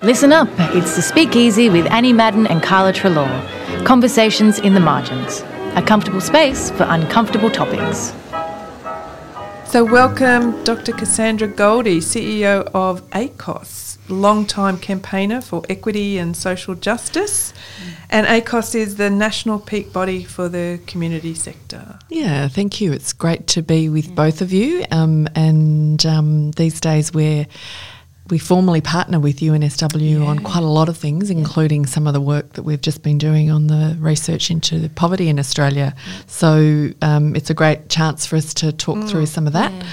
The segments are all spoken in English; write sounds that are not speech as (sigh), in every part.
Listen up, it's the Speakeasy with Annie Madden and Carla Treloar. Conversations in the margins. A comfortable space for uncomfortable topics. So, welcome Dr. Cassandra Goldie, CEO of ACOSS, long-time campaigner for equity and social justice. And ACOSS is the national peak body for the community sector. Yeah, thank you. It's great to be with both of you. Um, and um, these days we're we formally partner with UNSW yeah. on quite a lot of things, including some of the work that we've just been doing on the research into poverty in Australia. So um, it's a great chance for us to talk mm. through some of that. Yeah.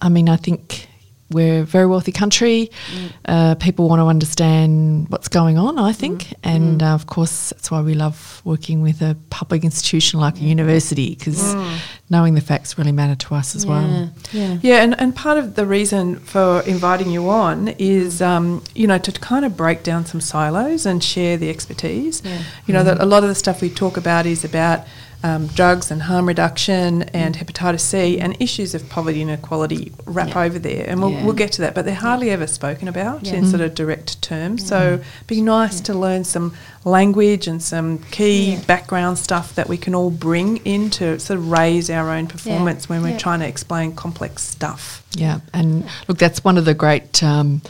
I mean, I think we're a very wealthy country. Mm. Uh, people want to understand what's going on, I think. Mm. And mm. uh, of course, that's why we love working with a public institution like a university because mm. Knowing the facts really matter to us as yeah. well. Yeah, yeah and, and part of the reason for inviting you on is, um, you know, to kind of break down some silos and share the expertise. Yeah. You know, that mm. a lot of the stuff we talk about is about um, drugs and harm reduction and hepatitis C and issues of poverty and inequality wrap yeah. over there. And we'll, yeah. we'll get to that, but they're hardly ever spoken about yeah. in sort of direct terms. So it'd be nice to learn some language and some key background stuff that we can all bring in to sort of raise our own performance when we're trying to explain complex stuff. Yeah, and look, that's one of the great. Um,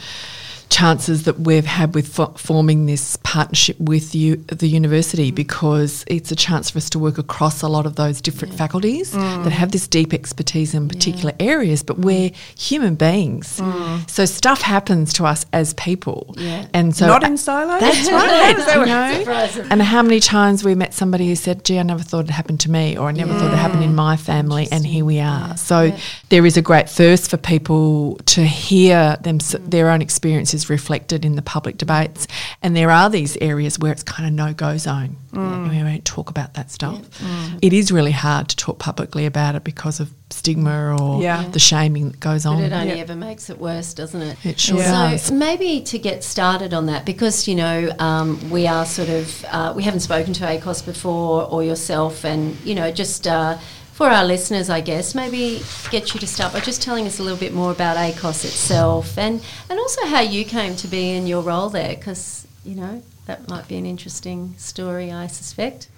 chances that we've had with fo- forming this partnership with you, the university mm. because it's a chance for us to work across a lot of those different yeah. faculties mm. that have this deep expertise in particular yeah. areas, but we're human beings. Mm. So stuff happens to us as people. Yeah. And so not in silos. That's (laughs) right. you know? And how many times we met somebody who said, gee, I never thought it happened to me or I never thought it happened in my family and here we are. So there is a great thirst for people to hear them their own experiences reflected in the public debates. And there are these areas where it's kind of no go zone. Mm. We won't talk about that stuff. Yeah. Mm. It is really hard to talk publicly about it because of stigma or yeah. the shaming that goes on. But it only yeah. ever makes it worse, doesn't it? It sure so does. maybe to get started on that, because you know um, we are sort of uh, we haven't spoken to ACOSS before or yourself, and you know just. Uh, for our listeners, I guess, maybe get you to start by just telling us a little bit more about ACOSS itself and, and also how you came to be in your role there, because, you know, that might be an interesting story, I suspect.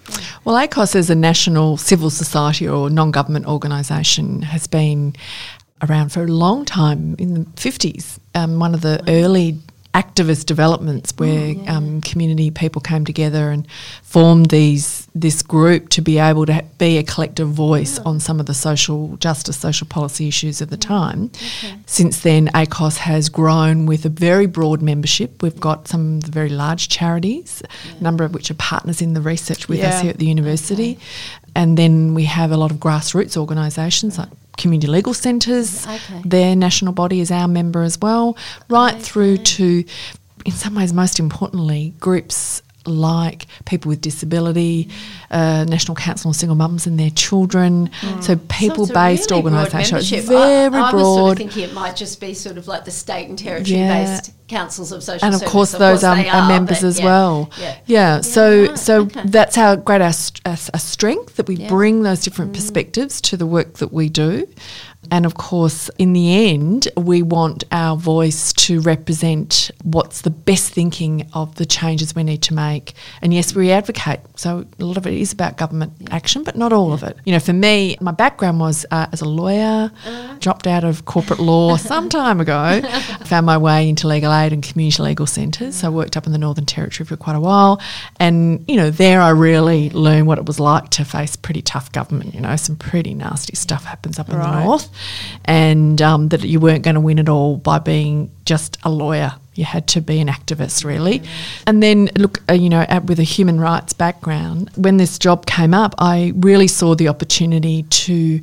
Well, ACOSS as a national civil society or non government organisation has been around for a long time in the 50s. Um, one of the early activist developments where mm, yeah. um, community people came together and formed these this group to be able to ha- be a collective voice yeah. on some of the social justice, social policy issues of the time. Okay. Since then, ACOSS has grown with a very broad membership. We've got some very large charities, a number of which are partners in the research with us here at the university. Okay. And then we have a lot of grassroots organisations like community legal centres. Okay. Their national body is our member as well, right okay. through to, in some ways, most importantly, groups like people with disability, uh, National Council on Single Mums and their children. Mm. So people based so really organisation. Very I, I broad. was sort of thinking it might just be sort of like the state and territory yeah. based councils of social and of course of those course are, are, members as yeah, well yeah, yeah. yeah. so right, so okay. that's our great our, our, our strength that we bring those different mm. perspectives to the work that we do and of course, in the end, we want our voice to represent what's the best thinking of the changes we need to make. And yes, we advocate. So a lot of it is about government action, but not all of it. You know, for me, my background was uh, as a lawyer, uh. dropped out of corporate law (laughs) some time ago, found my way into legal aid and community legal centres. So I worked up in the Northern Territory for quite a while. And, you know, there I really learned what it was like to face pretty tough government. You know, some pretty nasty stuff happens up in right. the north and um, that you weren't going to win it all by being just a lawyer. You had to be an activist, really. And then, look, uh, you know, with a human rights background, when this job came up, I really saw the opportunity to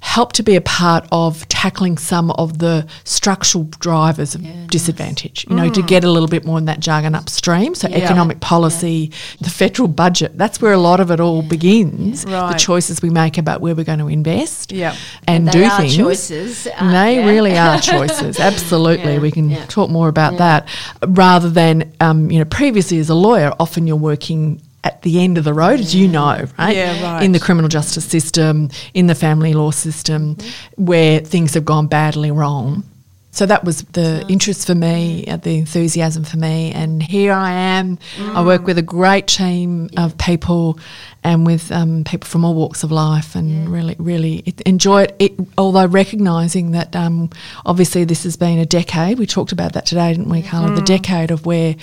help to be a part of tackling some of the structural drivers of yeah, disadvantage, nice. you know, mm. to get a little bit more in that jargon upstream. So, yeah. economic policy, yeah. the federal budget, that's where a lot of it all begins. Right. The choices we make about where we're going to invest and, and do things. choices. Uh, they really are (laughs) choices. Absolutely. We can talk more about that rather than, um, you know, previously as a lawyer, often you're working at the end of the road, as you know, right? Yeah, right. In the criminal justice system, in the family law system, mm-hmm. where things have gone badly wrong. so that was the interest for me, uh, the enthusiasm for me, and here I am. Mm. I work with a great team yeah. of people, and with um, people from all walks of life, and yeah. really, really enjoy it, it. Although recognizing that um, obviously this has been a decade. We talked about that today, didn't we, Carla? Mm. The decade of where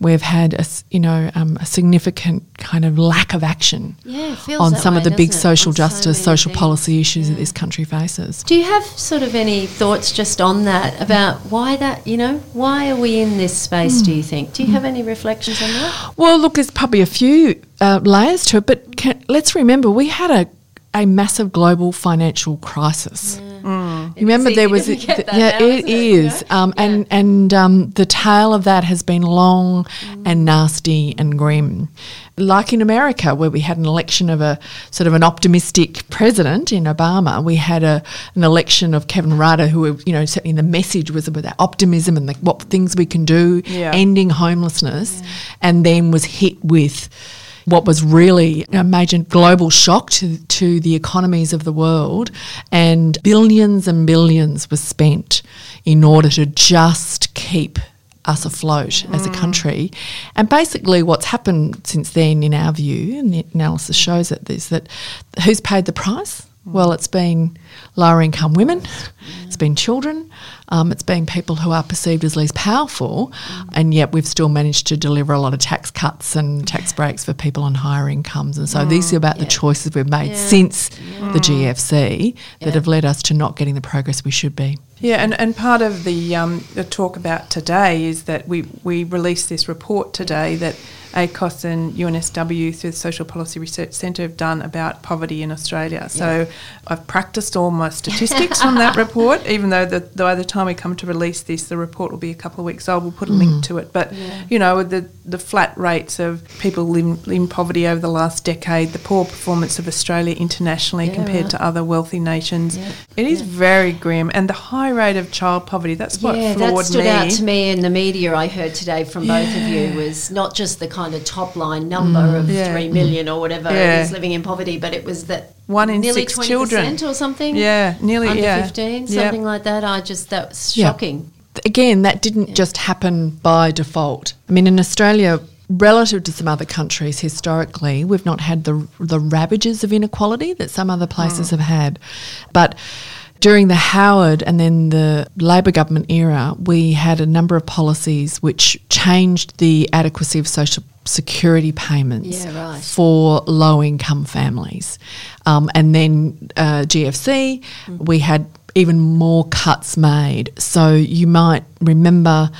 we've had a, you know um, a significant kind of lack of action yeah, on some way, of the big social on justice, so social things. policy issues yeah. that this country faces. Do you have sort of any thoughts just on that about why that you know why are we in this space? Mm. Do you think? Do you have any reflections on that? Well, look, there's probably a few uh, layers to it, but can, let's remember we had a a massive global financial crisis. Yeah. Mm. Remember, there was th- yeah, now, it is, you know? um, yeah. and and um, the tale of that has been long mm. and nasty and grim. Like in America, where we had an election of a sort of an optimistic president in Obama, we had a an election of Kevin Rudd, who you know certainly the message was about optimism and the, what things we can do, yeah. ending homelessness, and then was hit with what was really a major global shock to, to the economies of the world, and billions and billions were spent in order to just keep us afloat mm. as a mm. country. And basically, what's happened since then, in our view, and the analysis shows it, is that who's paid the price? Well, it's been lower income women, it's been children, um, it's been people who are perceived as least powerful, and yet we've still managed to deliver a lot of tax cuts and tax breaks for people on higher incomes. And so these are about yeah. the choices we've made yeah. since yeah. the GFC that have led us to not getting the progress we should be. Yeah, and, and part of the, um, the talk about today is that we, we released this report today that ACOSS and UNSW through the Social Policy Research Centre have done about poverty in Australia. So yeah. I've practiced all my statistics from that (laughs) report, even though the, by the time we come to release this, the report will be a couple of weeks old. We'll put a mm. link to it. But, yeah. you know, the, the flat rates of people living in poverty over the last decade, the poor performance of Australia internationally yeah, compared right. to other wealthy nations, it is very grim. And the high rate of child poverty, that's what yeah, floored that stood me. out to me in the media I heard today from both of you was not just the kind of top line number mm, of yeah. 3 million or whatever yeah. is living in poverty, but it was that one in nearly six children or something. Yeah, nearly under yeah. 15, something yep. like that. I just, that was shocking. Again, that didn't just happen by default. I mean, in Australia, relative to some other countries historically, we've not had the the ravages of inequality that some other places mm. have had. But during the Howard and then the Labor government era, we had a number of policies which changed the adequacy of social security payments yeah, right. for low income families. Um, and then uh, GFC, mm. we had even more cuts made. So you might remember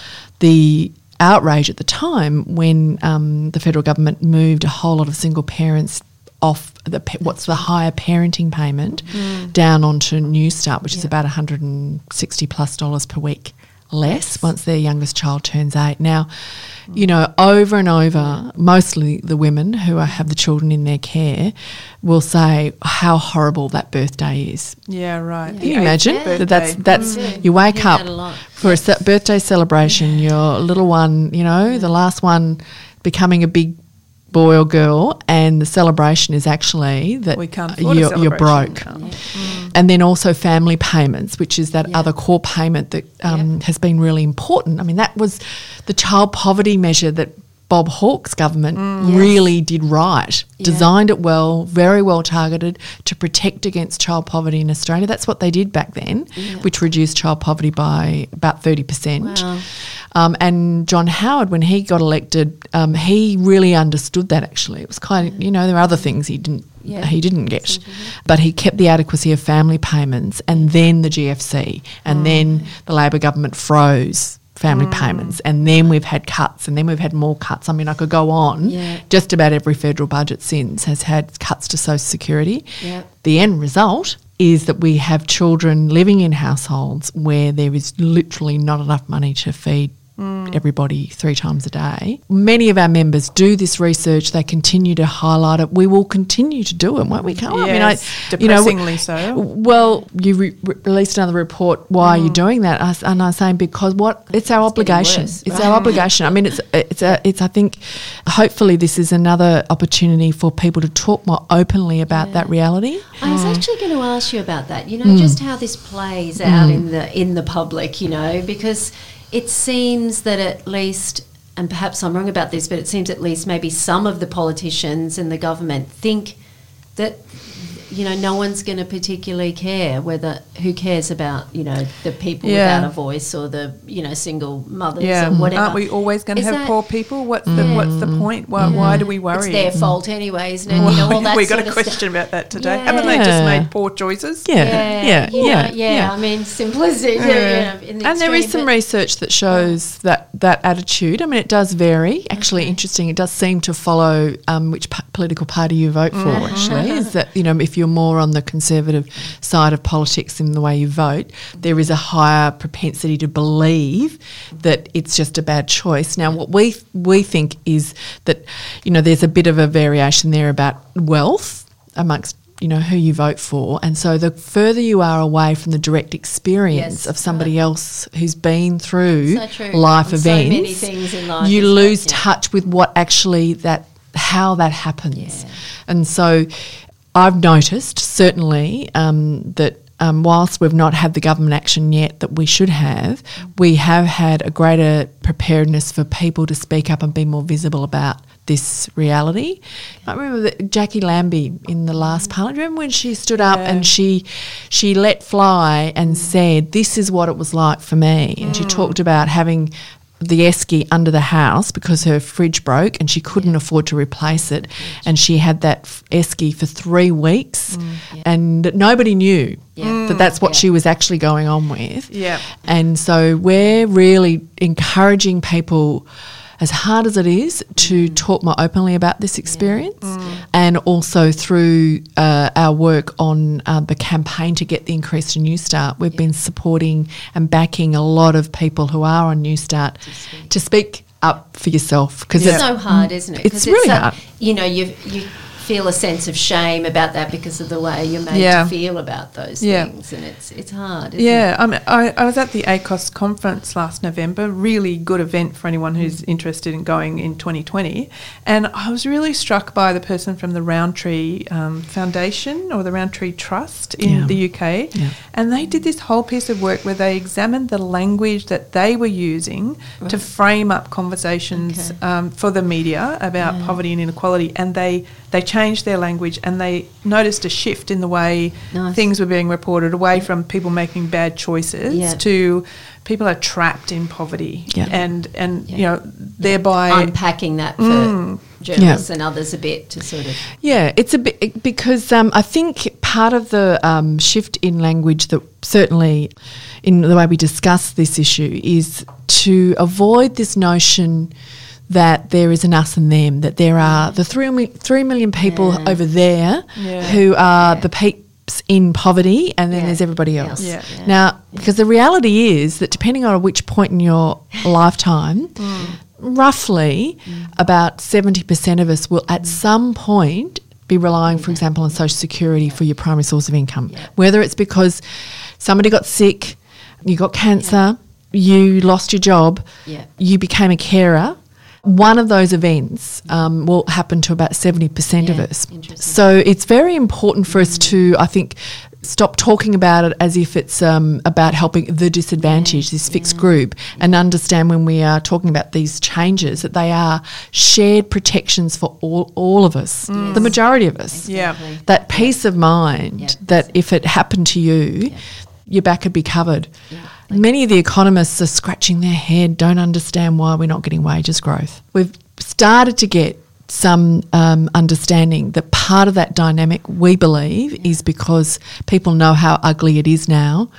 the outrage at the time when um, the federal government moved a whole lot of single parents off the what's the higher parenting payment mm. down onto Newstart, which yeah. is about 160 plus dollars per week less once their youngest child turns eight. Now, you know, over and over, mostly the women who are, have the children in their care will say how horrible that birthday is. Yeah, right. Can you imagine yeah. that? That's that's mm. you wake up for a birthday celebration. Your little one, you know, the last one becoming a big boy or girl, and the celebration is actually that you're, you're, broke. Mm. And then also family payments, which is that other core payment that um, has been really important. I mean, that was the child poverty measure that Bob Hawke's government mm, really did right, yeah. designed it well, very well targeted to protect against child poverty in Australia. That's what they did back then, yeah. which reduced child poverty by about 30%. Wow. Um, and John Howard, when he got elected, um, he really understood that actually. It was kind of, you know, there are other things he didn't yeah. he didn't get. But he kept the adequacy of family payments and then the GFC and mm. then the Labor government froze family mm. payments, and then we've had cuts, and then we've had more cuts. I mean, I could go on. Yeah. Just about every federal budget since has had cuts to Social Security. Yeah. The end result is that we have children living in households where there is literally not enough money to feed mm. everybody three times a day. Many of our members do this research. They continue to highlight it. We will continue to do it, won't we? Yes, I mean, I, depressingly you know, so. Well, you re- released another report. Why mm. are you mm. doing that? And I'm saying because what it's our it's obligation. Worse, it's right? our obligation. I mean, it's it's a, it's. I think hopefully this is another opportunity for people to talk more openly about yeah. that reality. I was mm. actually going to ask you about that. You know, mm. just how this plays out mm. in the in the public. You know, because it seems that at least, and perhaps I'm wrong about this, but it seems at least maybe some of the politicians and the government think that you know, no one's going to particularly care whether who cares about you know the people yeah. without a voice or the you know single mothers yeah. or whatever. Aren't we always going to have poor people? What's the mm. what's the point? Why, yeah. why do we worry? It's their fault anyway, isn't it? Well, you know, all (laughs) that we got a question stuff. about that today. Haven't they just made poor choices? Yeah, yeah, yeah, yeah. I mean, simplicity. You know, the and there is some research that shows that that attitude. I mean, it does vary. Actually, okay. interesting. It does seem to follow um, which p- political party you vote for. Mm. Actually, is that you know if you you're more on the conservative side of politics in the way you vote, there is a higher propensity to believe that it's just a bad choice. Now, what we we think is that you know there's a bit of a variation there about wealth amongst you know who you vote for and so the further you are away from the direct experience yes, of somebody right. else who's been through so life events so life you lose yeah. touch with what actually that how that happens yeah. and so I've noticed certainly um, that um, whilst we've not had the government action yet that we should have, we have had a greater preparedness for people to speak up and be more visible about this reality. I remember Jacqui Lambie in the last parliament. Remember when she stood up yeah. and she she let fly and said, "This is what it was like for me," and mm. she talked about having the esky under the house because her fridge broke and she couldn't yeah. afford to replace it. And she had that esky for three weeks mm, yeah. and nobody knew yeah. that that's what she was actually going on with. Yeah. And so we're really encouraging people as hard as it is to mm. talk more openly about this experience, yeah. mm. and also through uh, our work on uh, the campaign to get the increase to Newstart, we've yeah. been supporting and backing a lot of people who are on Newstart to speak, to speak up for yourself because yeah. it's so hard, isn't it? It's really it's hard. You know, you you feel a sense of shame about that because of the way you're made yeah. to feel about those yeah. things, and it's it's hard. yeah, I, mean, I, I was at the ACOSS conference last November. Really good event for anyone who's mm. interested in going in 2020, and I was really struck by the person from the Rowntree um, Foundation or the Rowntree Trust in yeah. the UK, and they did this whole piece of work where they examined the language that they were using right. to frame up conversations okay. um, for the media about poverty and inequality, and they they changed their language and they noticed a shift in the way nice. things were being reported away yeah. from people making bad choices yeah. to people are trapped in poverty yeah. and and you know thereby unpacking that for mm, journalists and others a bit to sort of yeah it's a bit because um, I think part of the um, shift in language that certainly in the way we discuss this issue is to avoid this notion that there is an us and them, that there are the three, three million people yeah. over there yeah. who are yeah. the peeps in poverty, and then there's everybody else. Now, because the reality is that depending on which point in your (laughs) lifetime, mm. roughly mm. about 70% of us will at some point be relying, for example, on Social Security for your primary source of income. Whether it's because somebody got sick, you got cancer, you lost your job, you became a carer, one of those events um, will happen to about 70% yeah, of us. So it's very important for us to, I think, stop talking about it as if it's um, about helping the disadvantaged, yeah, this fixed yeah. group, and understand when we are talking about these changes that they are shared protections for all, all of us, mm. the majority of us. Exactly. Yeah. That peace of mind that if it happened to you, your back would be covered. Many of the economists are scratching their head, don't understand why we're not getting wages growth. We've started to get some um, understanding that part of that dynamic, we believe, yeah. is because people know how ugly it is now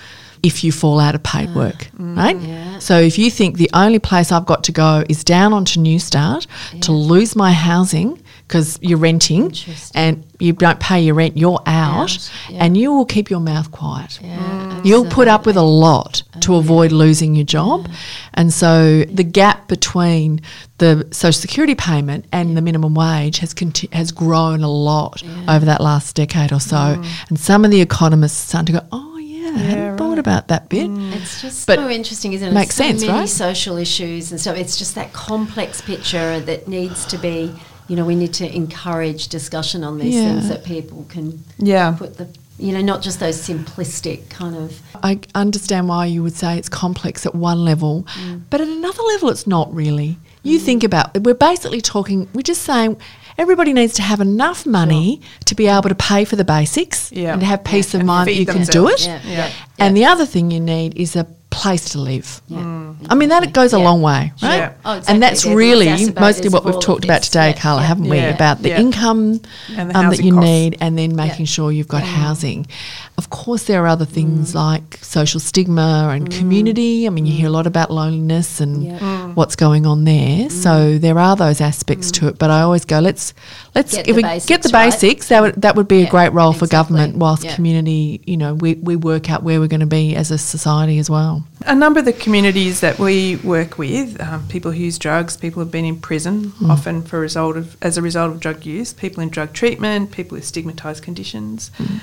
if you fall out of paid uh, work, mm, right? Yeah. So if you think the only place I've got to go is down onto Newstart yeah. to lose my housing because you're renting and you don't pay your rent, you're out, out yeah. and you will keep your mouth quiet. Yeah, mm. You'll put up with a lot to avoid losing your job. Yeah. And so the gap between the social security payment and the minimum wage has conti- has grown a lot over that last decade or so. Mm. And some of the economists are starting to go, oh, yeah, I hadn't right. thought about that bit. Mm. It's just but so interesting, isn't it? Makes so sense, many right? social issues and stuff. It's just that complex picture that needs to be. You know, we need to encourage discussion on these yeah. things that people can yeah. put the you know, not just those simplistic kind of. I understand why you would say it's complex at one level, mm. but at another level, it's not really. You mm. think about we're basically talking. We're just saying everybody needs to have enough money sure. to be able to pay for the basics yeah. and have peace yeah. of mind that you can do it. Yeah. And the other thing you need is a place to live. Yeah. Mm. I mean, that goes a long way, right? Yeah. Oh, exactly. And that's They're really mostly what we've talked about today, yeah. Carla, haven't we? About the income the um, that you costs. need and then making sure you've got housing. Of course, there are other things mm. like social stigma and mm. community. I mean, you hear a lot about loneliness and mm. what's going on there. Mm. So there are those aspects to it. But I always go, let's let's get if we basics, get the basics. That would that would be a great role exactly. for government, whilst community, you know, we we work out where we're going to be as a society as well. A number of the communities that we work with, um, people who use drugs, people who've been in prison, mm. often for a result of as a result of drug use, people in drug treatment, people with stigmatised conditions. Mm.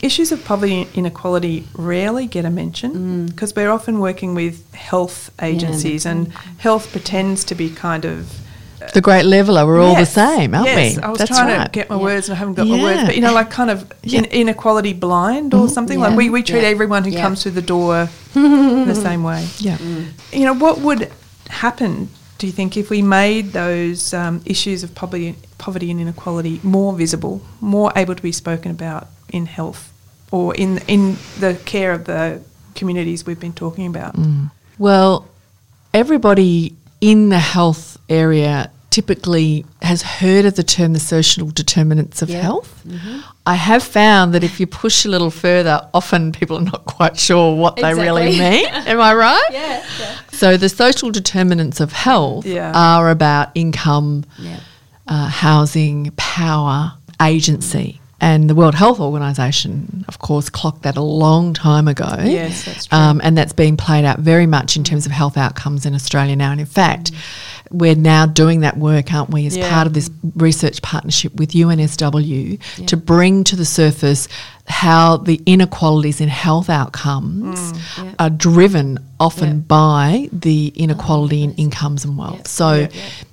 Issues of poverty and inequality rarely get a mention because mm. we're often working with health agencies, yeah. and health pretends to be kind of the great leveler. We're yes, all the same, aren't yes. we? I was That's trying right. to get my yeah. words and I haven't got yeah. my words, but you know, like kind of yeah. in, inequality blind or mm something. Like we, we treat everyone who comes through the door (laughs) the same way. Yeah. Mm. You know, what would happen, do you think, if we made those um, issues of poverty, poverty and inequality more visible, more able to be spoken about in health or in, in the care of the communities we've been talking about? Mm. Well, everybody in the health area typically has heard of the term the social determinants of yeah. health. Mm-hmm. I have found that if you push a little further, often people are not quite sure what exactly. they really mean. (laughs) Am I right? Yeah, yeah, So the social determinants of health yeah. are about income, uh, housing, power, agency. And the World Health Organization, of course, clocked that a long time ago. Yes, that's true. Um, and that's being played out very much in terms of health outcomes in Australia now. And in fact, mm. We're now doing that work, aren't we, as yeah. part of this research partnership with UNSW yeah. to bring to the surface how the inequalities in health outcomes mm, yeah. are driven often by the inequality oh, in incomes and wealth. So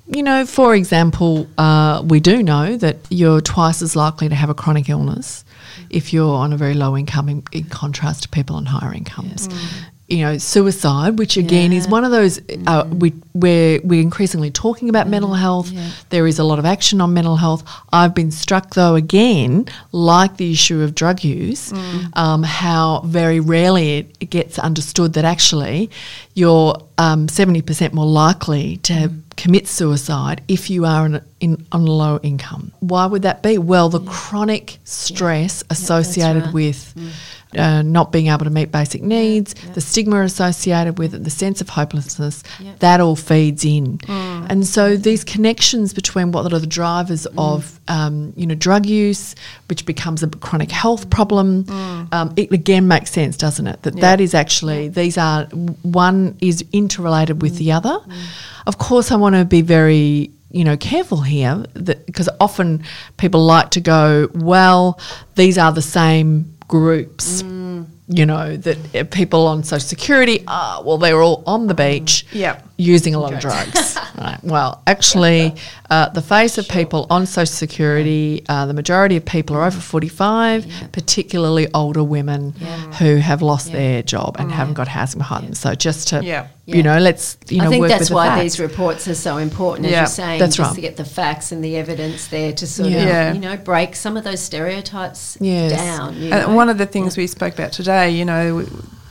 you know, for example, uh, we do know that you're twice as likely to have a chronic illness if you're on a very low income in, in contrast to people on higher incomes. Yeah. Mm you know, suicide, which again yeah. is one of those uh, mm. we where we're increasingly talking about mental health. Yeah. There is a lot of action on mental health. I've been struck though again, like the issue of drug use, mm. um, how very rarely it, it, gets understood that actually you're um, seventy um, percent more likely to mm. commit suicide if you are in, in, on a low income. Why would that be? Well, the yeah. chronic stress associated right. with mm uh, not being able to meet basic needs, yeah. the stigma associated with it, the sense of hopelessness, yeah. that all feeds in. Mm. And so these connections between what are the drivers mm. of, um, you know, drug use, which becomes a chronic health problem, mm. um, it again makes sense, doesn't it? That yeah. that is actually, these are, one is interrelated with the other. Mm. Of course, I want to be very you know careful here because often people like to go well these are the same groups. Mm. You know that people on social security are well, they're all on the beach, yep. Using a lot of drugs. (laughs) right. Well, actually, uh, the face of people on social security, uh, the majority of people are over forty-five, yeah. particularly older women yeah. who have lost yeah. their job and haven't got housing behind them. So just to you know, let's you know. I think that's why the these reports are so important, as yeah, you're saying, that's just right. to get the facts and the evidence there to sort yeah. of you know break some of those stereotypes yes. down. and know? one of the things yeah. we spoke about today, you know,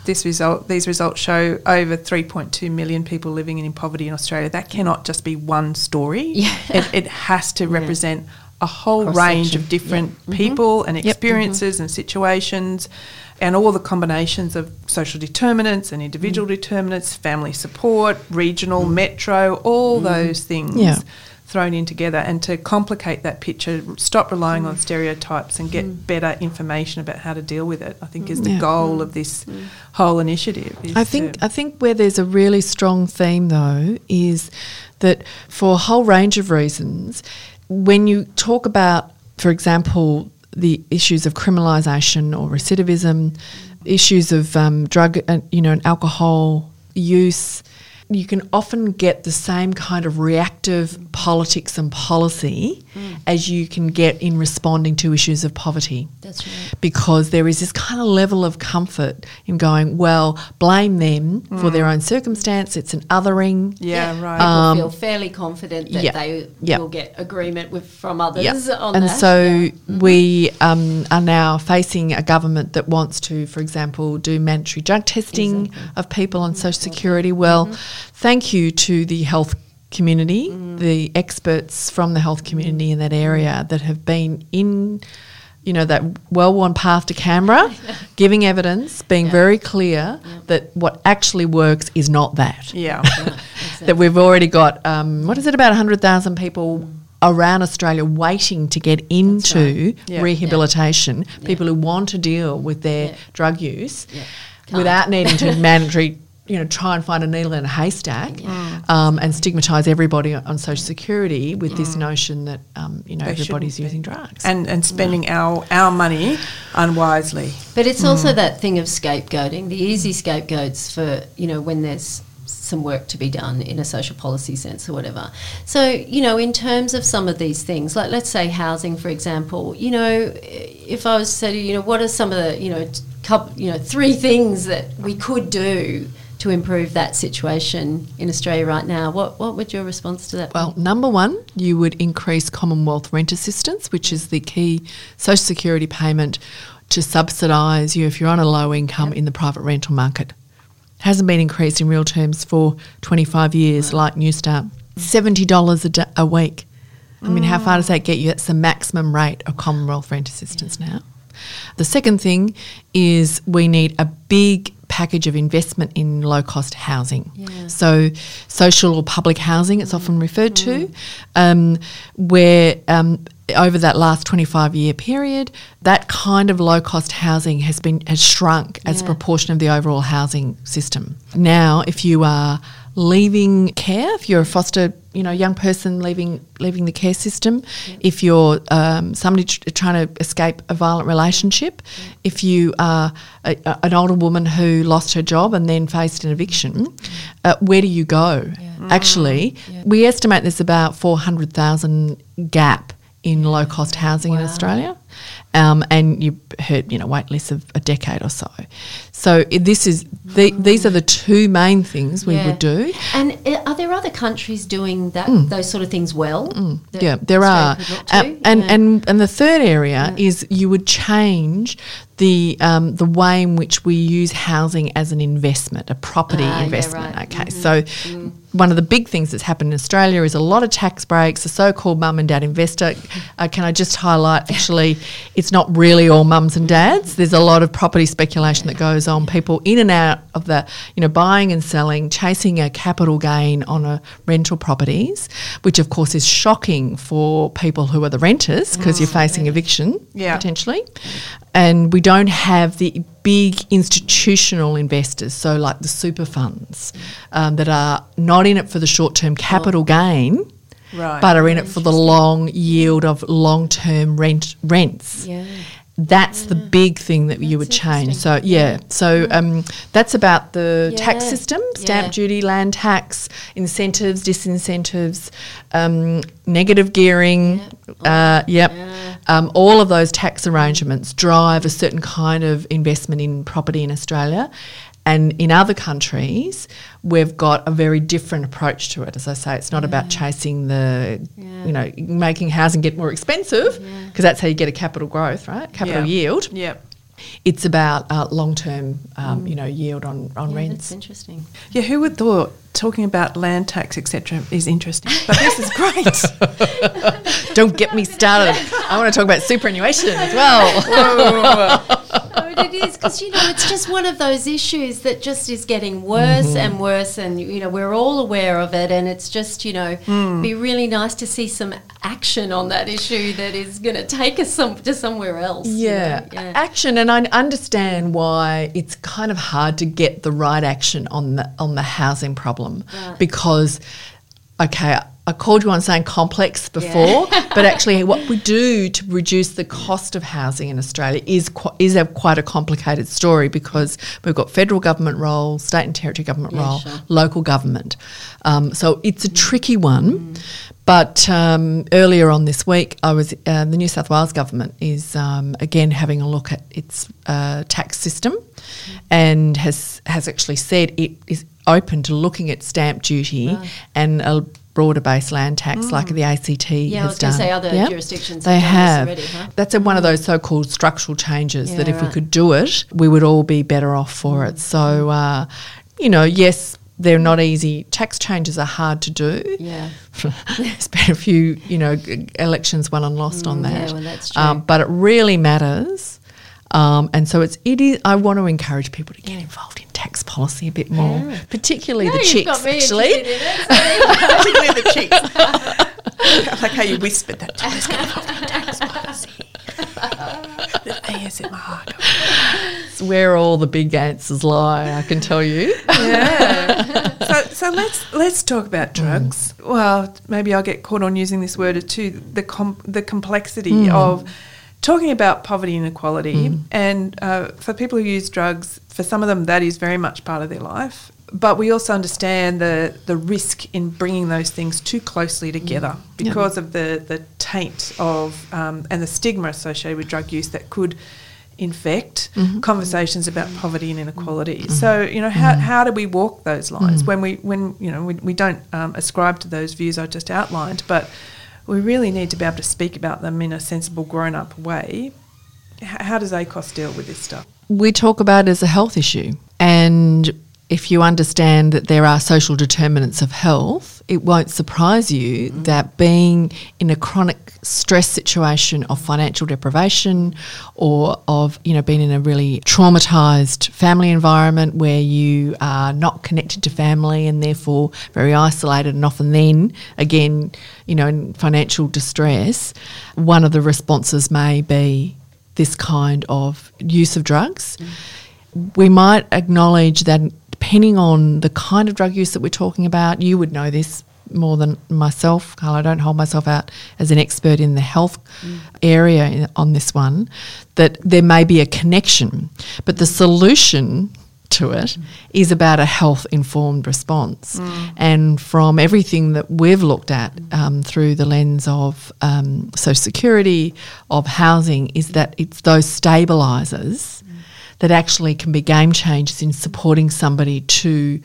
this result, these results show over 3.2 million people living in poverty in Australia. That cannot just be one story. (laughs) Yeah. It, it has to represent a whole range of different mm-hmm. people mm-hmm. and experiences mm-hmm. and situations and all the combinations of social determinants and individual mm. determinants, family support, regional, mm. metro, all mm. those things. Yeah. Thrown in together and to complicate that picture, stop relying mm. on stereotypes and get mm. better information about how to deal with it. I think is the yeah. goal of this mm. whole initiative. I think I think where there's a really strong theme though is that for a whole range of reasons, when you talk about, for example, the issues of criminalisation or recidivism, issues of um, drug, uh, you know, and alcohol use, you can often get the same kind of reactive politics and policy mm. as you can get in responding to issues of poverty. That's right. Because there is this kind of level of comfort in going, well, blame them mm. for their own circumstance. It's an othering. Yeah, yeah. right. Um, People feel fairly confident that yeah, they yeah. will get agreement with from others on and that. And so mm-hmm. we um, are now facing a government that wants to, for example, do mandatory drug testing exactly. of people on mm-hmm. social security. Well, mm-hmm thank you to the health community, mm. the experts from the health community in that area that have been in you know that well-worn path to Canberra, (laughs) giving evidence, being yeah. very clear yeah. that what actually works is not that. Yeah, (laughs) yeah exactly. that we've already got um, what is it about hundred thousand people mm. around Australia waiting to get into right. rehabilitation. People who want to deal with their drug use without needing to (laughs) mandatory you know, try and find a needle in a haystack yeah. um, and stigmatise everybody on social security with this notion that um, you know they everybody's using drugs and and spending yeah. our our money unwisely. But it's mm. also that thing of scapegoating, the easy scapegoats for you know when there's some work to be done in a social policy sense or whatever. So, you know, in terms of some of these things, like let's say housing, for example, you know, if I was to say, you know, what are some of the, you know, couple, you know, three things that we could do to improve that situation in Australia right now. What what would your response to that well, be? Well, number one, you would increase Commonwealth rent assistance, which is the key social security payment to subsidise you if you're on a low income yep. in the private rental market. Hasn't been increased in real terms for 25 years, like Newstart. $70 a, week. I mean, how far does that get you? That's the maximum rate of Commonwealth rent assistance yeah. now. The second thing is we need a big package of investment in low cost housing. Yeah. So, social or public housing, it's mm. often referred mm. to, um, where um, over that last 25 year period, that kind of low cost housing has been has shrunk as a proportion of the overall housing system. Now, if you are leaving care, if you're a foster, you know, young person leaving leaving the care system, yeah. if you're um, somebody tr- trying to escape a violent relationship, yeah. if you are a, a, an older woman who lost her job and then faced an eviction, uh, where do you go? Yeah. Actually, we estimate there's about four hundred thousand gap in low cost housing wow. in Australia. Um, and you heard, you know, wait lists of a decade or so. So this is the, these are the two main things we yeah. would do. And uh, are there other countries doing that mm. those sort of things well? Mm. Yeah, there are. Uh, and, yeah. and and the third area yeah. is you would change the um, the way in which we use housing as an investment, a property ah, investment. Right. Okay, mm-hmm. so mm. One of the big things that's happened in Australia is a lot of tax breaks. The so-called mum and dad investor. Uh, can I just highlight? Actually, it's not really all mums and dads. There's a lot of property speculation that goes on. People in and out of the, you know, buying and selling, chasing a capital gain on a rental properties, which of course is shocking for people who are the renters because mm. you're facing eviction yeah. potentially and we don't have the big institutional investors, so like the super funds, um, that are not in it for the short term capital oh. gain. Right. But are in it for the long yield of long term rent rents. Yeah. That's yeah. the big thing that that's you would change. So yeah, so um, that's about the yeah. tax system: stamp duty, land tax, incentives, disincentives, um, negative gearing. Uh, yep. Um, all of those tax arrangements drive a certain kind of investment in property in Australia. And in other countries, we've got a very different approach to it. As I say, it's not yeah. about chasing the, yeah. you know, making housing get more expensive, because yeah. that's how you get a capital growth, right? Capital yield. Yep. It's about uh, long-term, um, mm. you know, yield on on yeah, rents. That's interesting. Yeah, who would thought talking about land tax etc. is interesting, but this is great. (laughs) Don't get me started. I want to talk about superannuation as well. I but it is because you know it's just one of those issues that just is getting worse mm-hmm. and worse, and you know we're all aware of it, and it's just you know mm. be really nice to see some action on that issue that is going to take us some to somewhere else. Yeah. You know? yeah, action, and I understand why it's kind of hard to get the right action on the on the housing problem right. because okay I called you on saying complex before, yeah. (laughs) but actually, what we do to reduce the cost of housing in Australia is qu- is a, quite a complicated story because we've got federal government role, state and territory government yeah, role, sure. local government. Um, so it's a tricky one. Mm. But um, earlier on this week, I was uh, the New South Wales government is um, again having a look at its uh, tax system, mm. And has has actually said it is open to looking at stamp duty right. and a broader based land tax mm. like the ACT yeah, has I was done. say other yep. jurisdictions they have. Already, huh? That's a, one of those so called structural changes yeah, that if right. we could do it, we would all be better off for mm. it. So, uh, you know, yes, they're not easy. Tax changes are hard to do. Yeah. (laughs) There's been a few, you know, elections won and lost mm, on that. Yeah, well, that's true. Um, but it really matters. Um, and so it's it is. I want to encourage people to get involved in tax policy a bit more, yeah. particularly the chicks. actually, (laughs) particularly the chicks. (laughs) I like how you whispered that to us. Get involved in tax policy. (laughs) the ASMR. It's where all the big answers lie. I can tell you. Yeah. so, so let's let's talk about drugs. Mm. Well, maybe I'll get caught on using this word too. The com- the complexity mm. of talking about poverty and inequality, mm. and uh, for people who use drugs, for some of them that is very much part of their life. But we also understand the the risk in bringing those things too closely together mm. because of the the taint of um, and the stigma associated with drug use that could infect mm-hmm. conversations about poverty and inequality. Mm-hmm. So you know how, mm-hmm. how do we walk those lines mm. when we when you know we, we don't um, ascribe to those views I just outlined, but we really need to be able to speak about them in a sensible, grown up way. How does ACOSS deal with this stuff? We talk about it as a health issue. And if you understand that there are social determinants of health, it won't surprise you mm-hmm. that being in a chronic stress situation of financial deprivation or of, you know, being in a really traumatized family environment where you are not connected to family and therefore very isolated and often then again, you know, in financial distress, one of the responses may be this kind of use of drugs. Mm-hmm. We might acknowledge that depending on the kind of drug use that we're talking about, you would know this more than myself, Carl. I don't hold myself out as an expert in the health mm. area in, on this one, that there may be a connection, but the solution to it mm. is about a health informed response. Mm. And from everything that we've looked at um, through the lens of um, social security, of housing, is that it's those stabilisers that actually can be game changers in supporting somebody to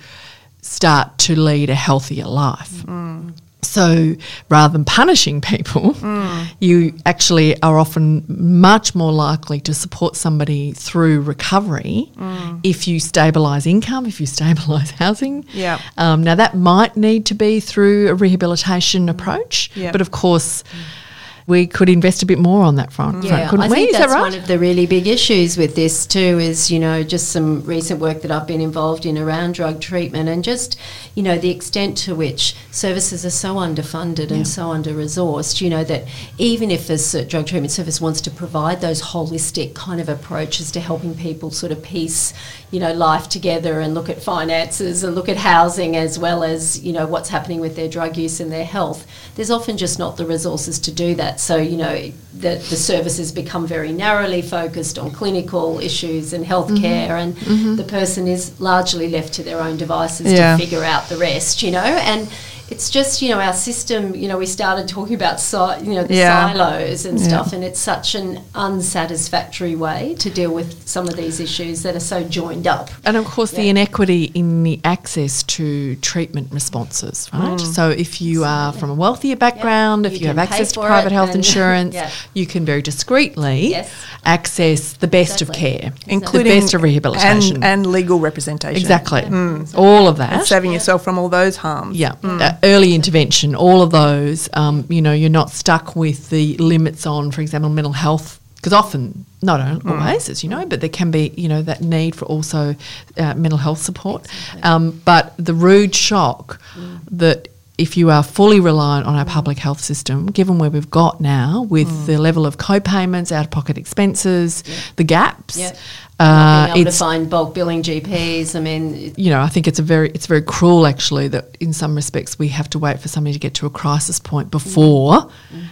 start to lead a healthier life. Mm. So rather than punishing people, mm. you actually are often much more likely to support somebody through recovery mm. if you stabilise income, if you stabilise (laughs) housing. Yeah. Um, now that might need to be through a rehabilitation approach, yep. but of course. Mm we could invest a bit more on that front, yeah, couldn't I we? think Is that's that right? one of the really big issues with this too. Is you know just some recent work that I've been involved in around drug treatment and just you know the extent to which services are so underfunded yeah. and so under resourced. You know that even if a drug treatment service wants to provide those holistic kind of approaches to helping people sort of piece you know life together and look at finances and look at housing as well as you know what's happening with their drug use and their health, there's often just not the resources to do that. So, you know, the, the services become very narrowly focused on clinical issues and healthcare, mm-hmm. and mm-hmm. the person is largely left to their own devices yeah. to figure out the rest, you know. And it's just you know our system you know we started talking about si- you know the yeah. silos and yeah. stuff and it's such an unsatisfactory way to deal with some of these issues that are so joined up and of course yeah. the inequity in the access to treatment responses right mm. so if you are from a wealthier background if you, you have access to private health (laughs) insurance you can very discreetly yes. access the best exactly. of care including the best of rehabilitation and, and legal representation exactly mm. all of that and saving yourself from all those harms yeah mm. uh, early intervention, all of those, um, you know, you're not stuck with the limits on, for example, mental health because often, not always, mm. as you know, but there can be, you know, that need for also uh, mental health support. Exactly. Um, but the rude shock mm. that if you are fully reliant on our public health system, given where we've got now with mm. the level of co-payments, out-of-pocket expenses, yeah. the gaps, yeah. Uh, being able to find bulk billing GPs. I mean, you know, I think it's a very it's very cruel actually that in some respects we have to wait for somebody to get to a crisis point before mm.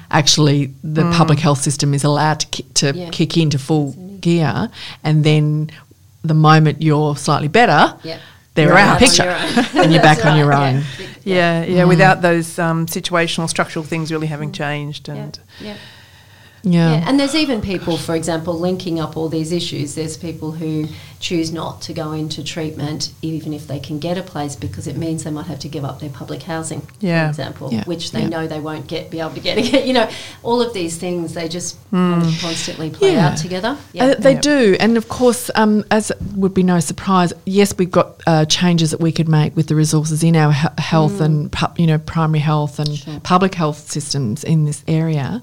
actually the mm. public health system is allowed to ki- to yeah. kick into full gear, and then the moment you're slightly better. Yeah they're out of the picture (laughs) and you're back right. on your own. Yeah, yeah, yeah mm. without those um, situational, structural things really having changed. And yeah. Yeah. Yeah. And there's even people, for example, linking up all these issues. There's people who choose not to go into treatment even if they can get a place because it means they might have to give up their public housing, yeah. for example, yeah. which they know they won't get be able to get (laughs) again. You know, all of these things they just mm. constantly play out together. Uh, they do, and of course, um, as would be no surprise, yes, we've got uh, changes that we could make with the resources in our he- health mm. and pu- you know primary health and sure. public health systems in this area,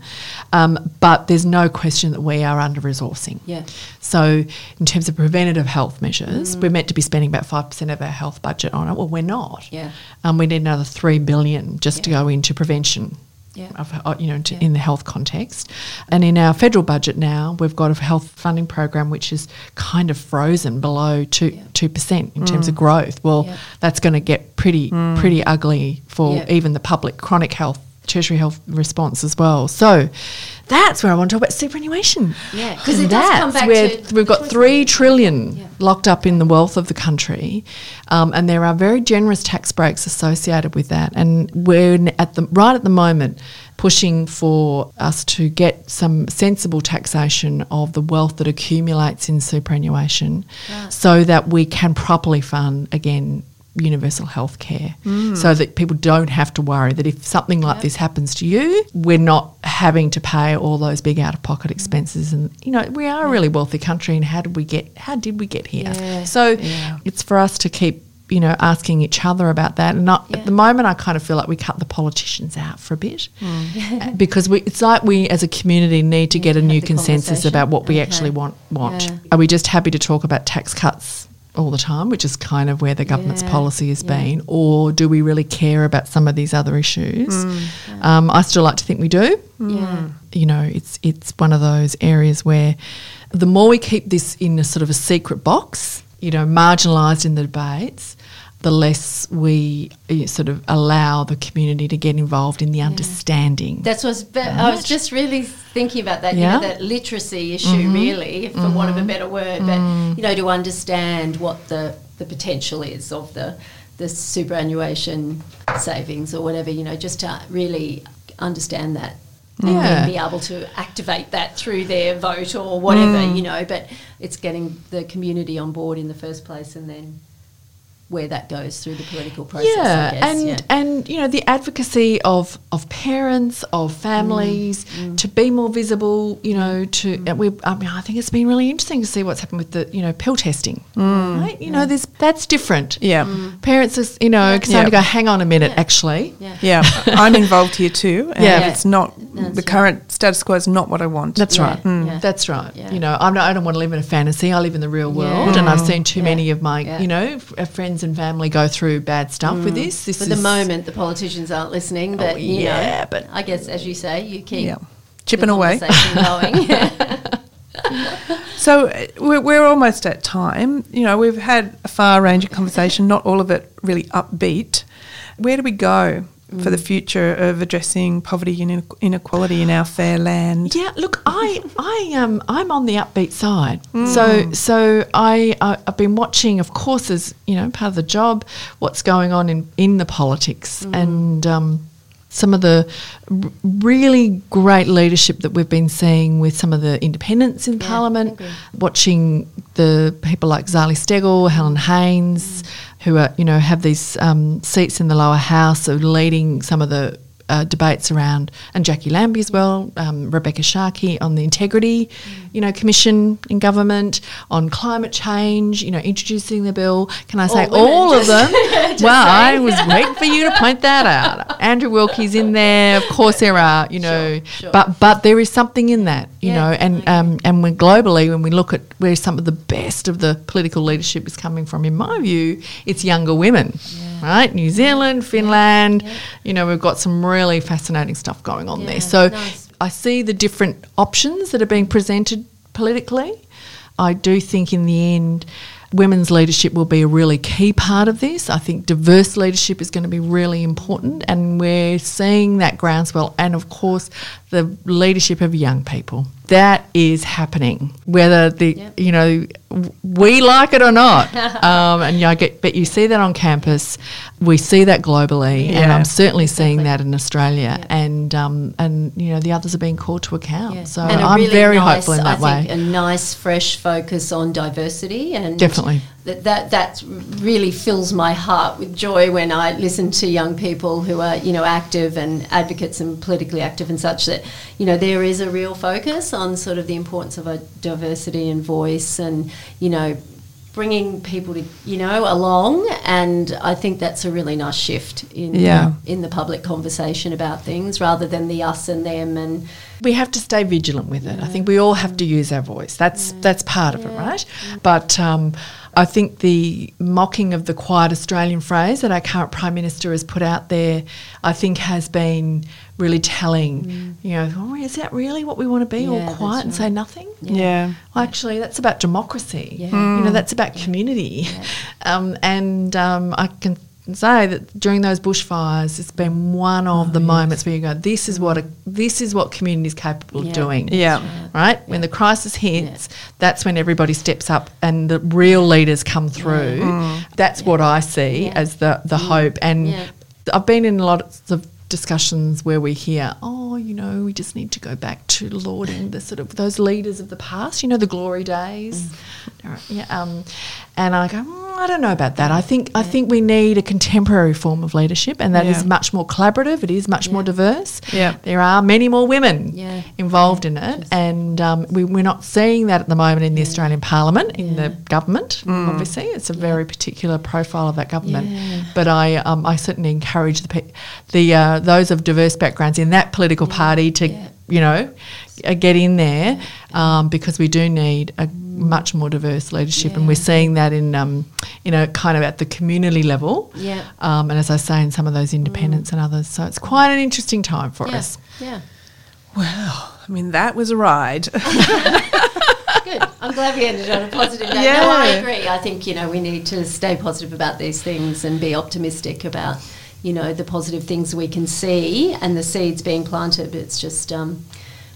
um, but there's no question that we are under resourcing. Yeah. So in terms of preventative health measures. Mm. We're meant to be spending about five percent of our health budget on it. Well, we're not. Yeah. Um, we need another three billion just yeah. to go into prevention. Yeah. Of, uh, you know, to, yeah. in the health context, and in our federal budget now, we've got a health funding program which is kind of frozen below two two percent in mm. terms of growth. Well, that's going to get pretty mm. pretty ugly for even the public chronic health tertiary health response as well. So that's where I want to talk about superannuation. Yeah, because it does come back where to we've got three trillion yeah. locked up in the wealth of the country, um, and there are very generous tax breaks associated with that. And we're at the right at the moment pushing for us to get some sensible taxation of the wealth that accumulates in superannuation, right. so that we can properly fund again universal health care mm. so that people don't have to worry that if something like yep. this happens to you, we're not having to pay all those big out of pocket expenses. And, you know, we are a really wealthy country and how did we get, how did we get here? Yeah. So yeah. it's for us to keep you know, asking each other about that. And not, yeah. at the moment, I kind of feel like we cut the politicians out for a bit mm. (laughs) because we, it's like we as a community need to get a new consensus about what we okay. actually want. Want yeah. are we just happy to talk about tax cuts all the time, which is kind of where the government's yeah, policy has yeah. been, or do we really care about some of these other issues? Mm, um, I still like to think we do. Yeah. You know, it's it's one of those areas where the more we keep this in a sort of a secret box, you know, marginalised in the debates, the less we sort of allow the community to get involved in the yeah. understanding. That's what right? I was just really thinking about that. Yeah. You know, that literacy issue, mm-hmm. really, for mm-hmm. want of a mm-hmm. better word, mm. but you know, to understand what the the potential is of the the superannuation savings or whatever. You know, just to really understand that and yeah. then be able to activate that through their vote or whatever, mm. you know. But it's getting the community on board in the first place and then where that goes through the political process. Yeah, guess, and yeah. and you know the advocacy of of parents, of families mm, mm. to be more visible. You know, to mm. we. I mean, I think it's been really interesting to see what's happened with the you know pill testing. Mm. Right? You know, there's that's different. Yeah, mm. parents are you know yeah. starting yeah. to go. Hang on a minute, actually. Yeah, yeah. (laughs) I'm involved here too. yeah, it's not that's the right. current status quo is not what I want. That's right. Mm. That's right. You know, I'm not, I don't want to live in a fantasy. I live in the real world, and I've seen too many of my you know friends friends and family go through bad stuff mm. with this. This for the moment, the politicians aren't listening, but oh, yeah, know, but I guess as you say, you keep yeah. chipping away. (laughs) so uh, we're, we're almost at time. You know, we've had a far ranging conversation, not all of it really upbeat. Where do we go for the future of addressing poverty and inequality in our fair land? Yeah, look, I I um I'm on the upbeat side. Mm. So so I, I have been watching, of course, as you know, part of the job, what's going on in in the politics mm. and. Um, some of the r- really great leadership that we've been seeing with some of the independents in yeah, Parliament, watching the people like Zali Steggall, Helen Haines, mm who are you know have these um, seats in the lower house of leading some of the uh, debates around, and Jacqui Lambie as well, um, Rebekha Sharkie on the Integrity, you know, Commission in government, on climate change, you know, introducing the bill. Can I say all, all of them? (laughs) (laughs) well, I was waiting for you to point that out. Andrew Wilkie's in there. Of course there are, you know, sure, sure. but but there is something in that, you yeah, know, and okay. um, and when globally, when we look at where some of the best of the political leadership is coming from, in my view, it's younger women. Yeah right? New Zealand, Finland, yeah. you know, we've got some really fascinating stuff going on yeah, there. So nice. I see the different options that are being presented politically. I do think in the end, women's leadership will be a really key part of this. I think diverse leadership is going to be really important, and we're seeing that groundswell. And of course, the leadership of young people. That is happening, whether the yep. you know we like it or not. (laughs) um, and I get, but you see that on campus. We see that globally, yeah. and I'm certainly exactly. seeing that in Australia. Yeah. And um, and you know the others are being called to account. Yeah. So I'm really very nice, hopeful in that I way. a nice, fresh focus on diversity and definitely that, that that really fills my heart with joy when I listen to young people who are you know active and advocates and politically active and such that you know there is a real focus on sort of the importance of a diversity and voice and you know bringing people to you know along and I think that's a really nice shift in yeah. in the public conversation about things rather than the us and them and we have to stay vigilant with it. Yeah. I think we all have to use our voice. That's yeah. that's part of it, right? But um, I think the mocking of the quiet Australian phrase that our current Prime Minister has put out there, I think has been really telling. Mm. You know, oh, is that really what we want to be, yeah, all quiet right. and say nothing? Yeah. yeah. Well, actually, that's about democracy. Yeah. Mm. You know, that's about community. (laughs) Um, and um, I can say that during those bushfires, it's been one of oh, the yes. moments where you go, "This is what a, this is what community is capable yeah. of doing." Yeah, right. Yeah. When the crisis hits, yeah. that's when everybody steps up and the real leaders come through. Mm. That's what I see as the the mm. hope. And I've been in lots of discussions where we hear, oh, you know, we just need to go back to lauding the sort of those leaders of the past, you know, the glory days. Mm. Yeah, um, and I go, mm, I don't know about that. I think yeah. I think we need a contemporary form of leadership, and that yeah. is much more collaborative. It is much yeah. more diverse. Yeah, there are many more women involved in it, and um, we, are not seeing that at the moment in the Australian Parliament, in the government. Mm. Obviously, it's a very particular profile of that government. But I um, I certainly encourage the the uh, those of diverse backgrounds in that political party to you know get in there um, because we do need a much more diverse leadership, yeah. and we're seeing that in um, you know kind of at the community level. Yeah. Um, and as I say, in some of those independents mm. and others, so it's quite an interesting time for yeah. us. Yeah. Well, I mean that was a ride. (laughs) Good. I'm glad we ended on a positive note. Yeah. No, I agree. I think you know we need to stay positive about these things and be optimistic about you know the positive things we can see and the seeds being planted. It's just um,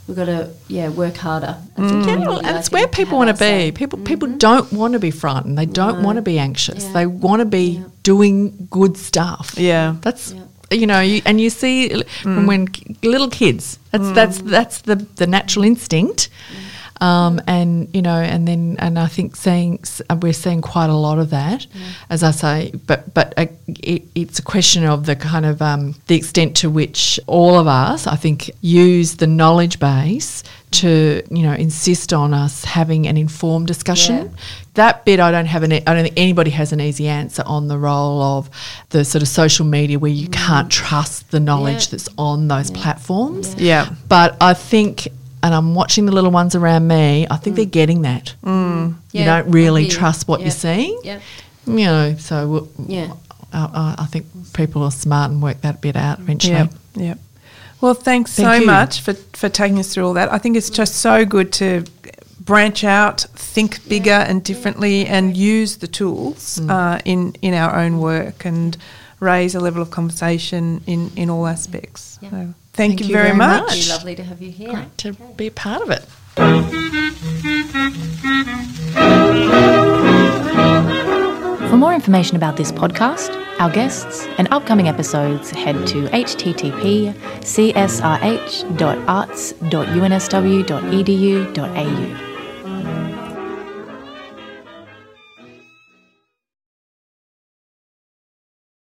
we've got to yeah work harder. Mm. Yeah, well, and it's where people want to be. People mm-hmm. people don't want to be frightened. They don't no. want to be anxious. Yeah. They want to be yeah. doing good stuff. Yeah, that's. Yeah. You know, you, and you see mm. when little kids, that's mm. that's that's the the natural instinct. Mm. Um, and you know, and then and I think seeing uh, we're seeing quite a lot of that, yeah. as I say. But but uh, it, it's a question of the kind of um, the extent to which all of us, I think, use the knowledge base to you know insist on us having an informed discussion. Yeah. That bit I don't have an I don't think anybody has an easy answer on the role of the sort of social media where you mm. can't trust the knowledge yeah. that's on those yeah. platforms. Yeah. But I think and I'm watching the little ones around me, I think mm. they're getting that. Mm. You yeah, don't really trust what yep. you're seeing. Yep. You know, so we'll, yeah. I, I, think people are smart and work that bit out eventually. Yeah. yeah. Well, thanks Thank so you. much for, for taking us through all that. I think it's just so good to branch out, think bigger yeah. and differently, and use the tools mm. uh, in in our own work and raise a level of conversation in in all aspects. Yeah. So. Thank, Thank you, very, very much. much. It's lovely to have you here. Great to be a part of it. For more information about this podcast, our guests, and upcoming episodes, head to http csrh.arts.unsw.edu.au.